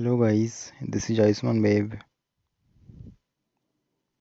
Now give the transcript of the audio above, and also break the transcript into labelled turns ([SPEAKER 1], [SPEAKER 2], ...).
[SPEAKER 1] Hello guys, this is Ayushman Babe.